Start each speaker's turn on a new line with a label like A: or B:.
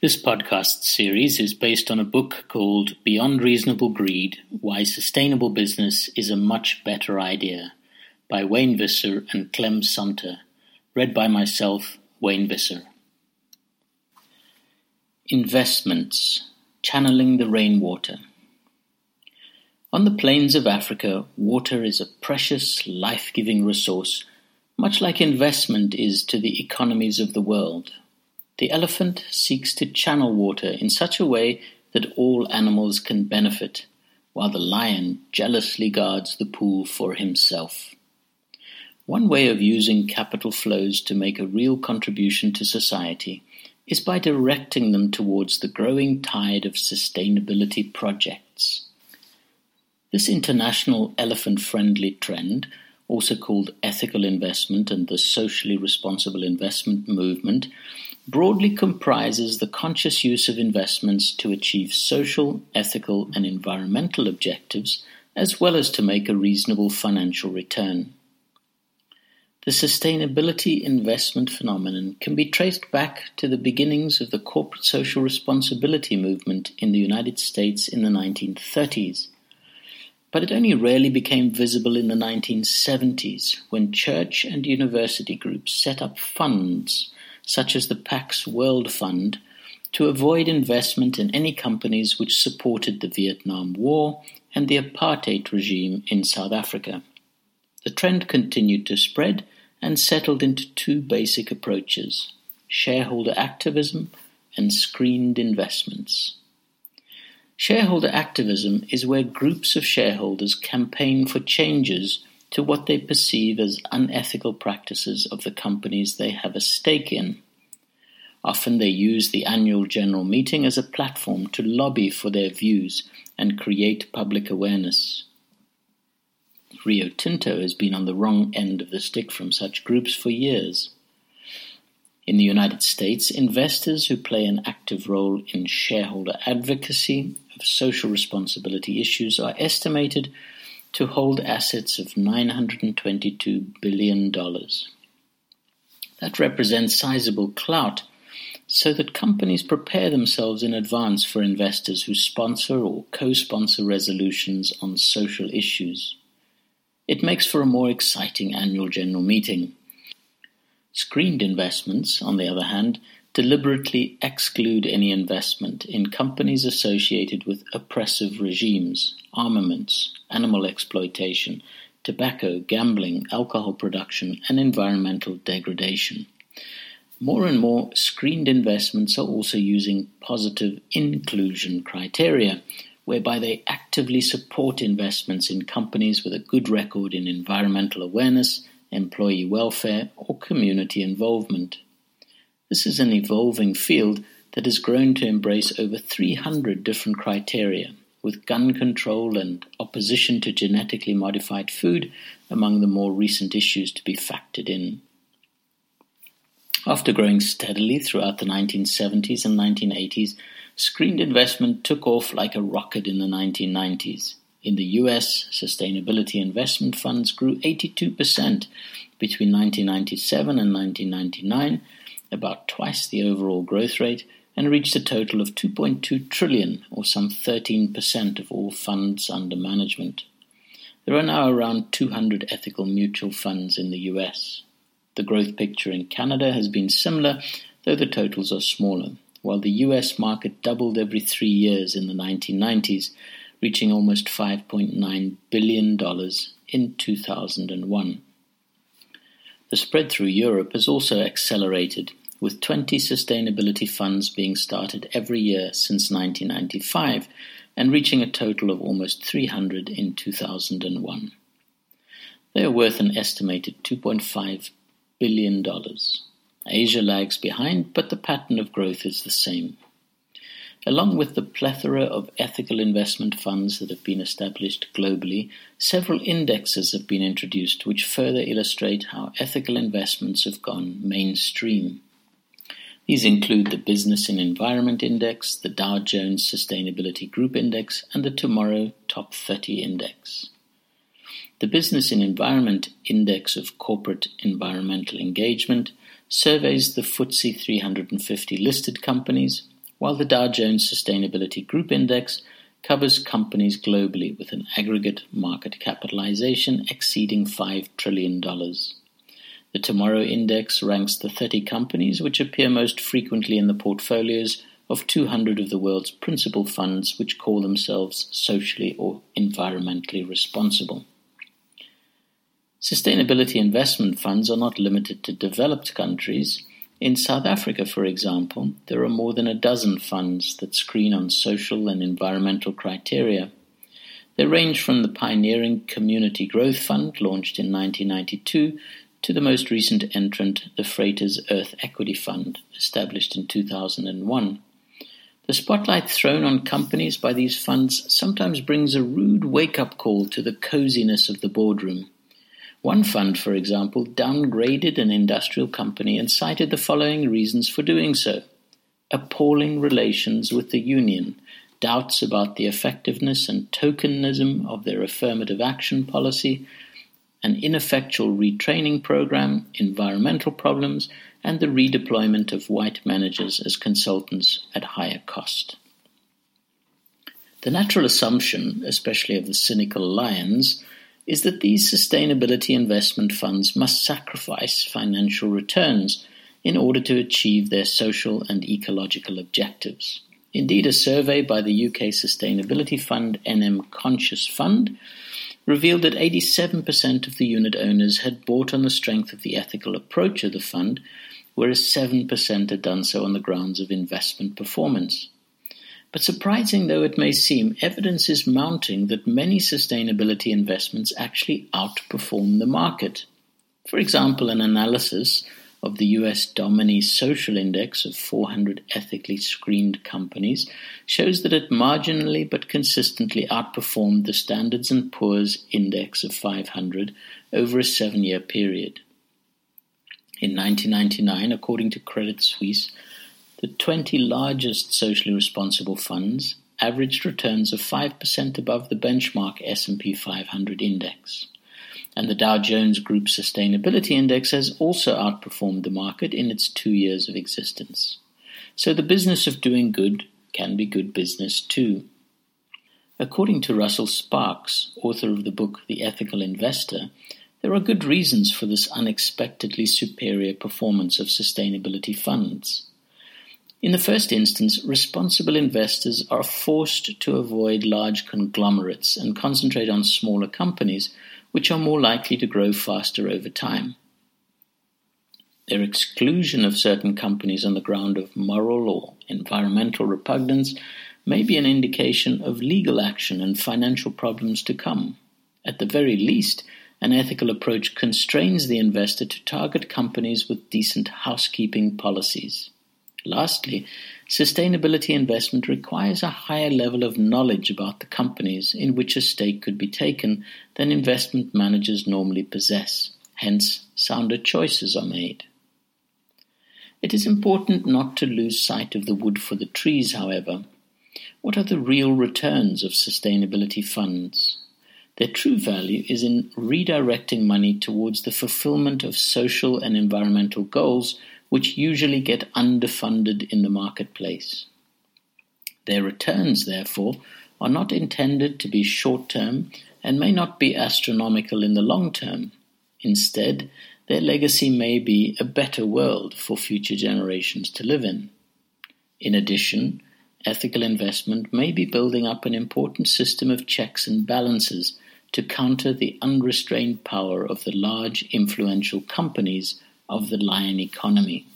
A: This podcast series is based on a book called Beyond Reasonable Greed Why Sustainable Business is a Much Better Idea by Wayne Visser and Clem Sunter, read by myself, Wayne Visser. Investments Channeling the Rainwater. On the plains of Africa, water is a precious, life giving resource, much like investment is to the economies of the world. The elephant seeks to channel water in such a way that all animals can benefit, while the lion jealously guards the pool for himself. One way of using capital flows to make a real contribution to society is by directing them towards the growing tide of sustainability projects. This international elephant friendly trend, also called ethical investment and the socially responsible investment movement, broadly comprises the conscious use of investments to achieve social, ethical, and environmental objectives, as well as to make a reasonable financial return. The sustainability investment phenomenon can be traced back to the beginnings of the corporate social responsibility movement in the United States in the 1930s. But it only rarely became visible in the 1970s when church and university groups set up funds, such as the Pax World Fund, to avoid investment in any companies which supported the Vietnam War and the apartheid regime in South Africa. The trend continued to spread and settled into two basic approaches shareholder activism and screened investments. Shareholder activism is where groups of shareholders campaign for changes to what they perceive as unethical practices of the companies they have a stake in. Often they use the annual general meeting as a platform to lobby for their views and create public awareness. Rio Tinto has been on the wrong end of the stick from such groups for years. In the United States, investors who play an active role in shareholder advocacy of social responsibility issues are estimated to hold assets of $922 billion. That represents sizable clout, so that companies prepare themselves in advance for investors who sponsor or co sponsor resolutions on social issues. It makes for a more exciting annual general meeting. Screened investments, on the other hand, deliberately exclude any investment in companies associated with oppressive regimes, armaments, animal exploitation, tobacco, gambling, alcohol production, and environmental degradation. More and more screened investments are also using positive inclusion criteria, whereby they actively support investments in companies with a good record in environmental awareness, employee welfare, or community involvement. This is an evolving field that has grown to embrace over 300 different criteria, with gun control and opposition to genetically modified food among the more recent issues to be factored in. After growing steadily throughout the 1970s and 1980s, Screened investment took off like a rocket in the 1990s. In the US, sustainability investment funds grew 82% between 1997 and 1999, about twice the overall growth rate, and reached a total of 2.2 trillion, or some 13% of all funds under management. There are now around 200 ethical mutual funds in the US. The growth picture in Canada has been similar, though the totals are smaller while the US market doubled every three years in the 1990s, reaching almost $5.9 billion in 2001. The spread through Europe has also accelerated, with 20 sustainability funds being started every year since 1995 and reaching a total of almost 300 in 2001. They are worth an estimated $2.5 billion. Asia lags behind, but the pattern of growth is the same. Along with the plethora of ethical investment funds that have been established globally, several indexes have been introduced which further illustrate how ethical investments have gone mainstream. These include the Business and Environment Index, the Dow Jones Sustainability Group Index, and the Tomorrow Top 30 Index. The Business and Environment Index of Corporate Environmental Engagement surveys the FTSE 350 listed companies, while the Dow Jones Sustainability Group Index covers companies globally with an aggregate market capitalization exceeding $5 trillion. The Tomorrow Index ranks the 30 companies which appear most frequently in the portfolios of 200 of the world's principal funds which call themselves socially or environmentally responsible. Sustainability investment funds are not limited to developed countries. In South Africa, for example, there are more than a dozen funds that screen on social and environmental criteria. They range from the pioneering Community Growth Fund, launched in 1992, to the most recent entrant, the Freightos Earth Equity Fund, established in 2001. The spotlight thrown on companies by these funds sometimes brings a rude wake up call to the coziness of the boardroom. One fund, for example, downgraded an industrial company and cited the following reasons for doing so appalling relations with the union, doubts about the effectiveness and tokenism of their affirmative action policy, an ineffectual retraining program, environmental problems, and the redeployment of white managers as consultants at higher cost. The natural assumption, especially of the cynical lions, is that these sustainability investment funds must sacrifice financial returns in order to achieve their social and ecological objectives. Indeed, a survey by the UK sustainability fund NM Conscience Fund revealed that 87% of the unit owners had bought on the strength of the ethical approach of the fund, whereas 7% had done so on the grounds of investment performance. But surprising though it may seem, evidence is mounting that many sustainability investments actually outperform the market. For example, an analysis of the US Domini Social Index of 400 ethically screened companies shows that it marginally but consistently outperformed the Standards & Poor's Index of 500 over a seven-year period. In 1999, according to Credit Suisse, the 20 largest socially responsible funds averaged returns of 5% above the benchmark S&P 500 index and the Dow Jones Group Sustainability Index has also outperformed the market in its two years of existence. So the business of doing good can be good business too. According to Russell Sparkes, author of the book The Ethical Investor, there are good reasons for this unexpectedly superior performance of sustainability funds. In the first instance, responsible investors are forced to avoid large conglomerates and concentrate on smaller companies which are more likely to grow faster over time. Their exclusion of certain companies on the ground of moral or environmental repugnance may be an indication of legal action and financial problems to come. At the very least, an ethical approach constrains the investor to target companies with decent housekeeping policies. Lastly, sustainability investment requires a higher level of knowledge about the companies in which a stake could be taken than investment managers normally possess. Hence, sounder choices are made. It is important not to lose sight of the wood for the trees, however. What are the real returns of sustainability funds? Their true value is in redirecting money towards the fulfillment of social and environmental goals which usually get underfunded in the marketplace. Their returns, therefore, are not intended to be short term and may not be astronomical in the long term. Instead, their legacy may be a better world for future generations to live in. In addition, ethical investment may be building up an important system of checks and balances to counter the unrestrained power of the large influential companies of the lion economy.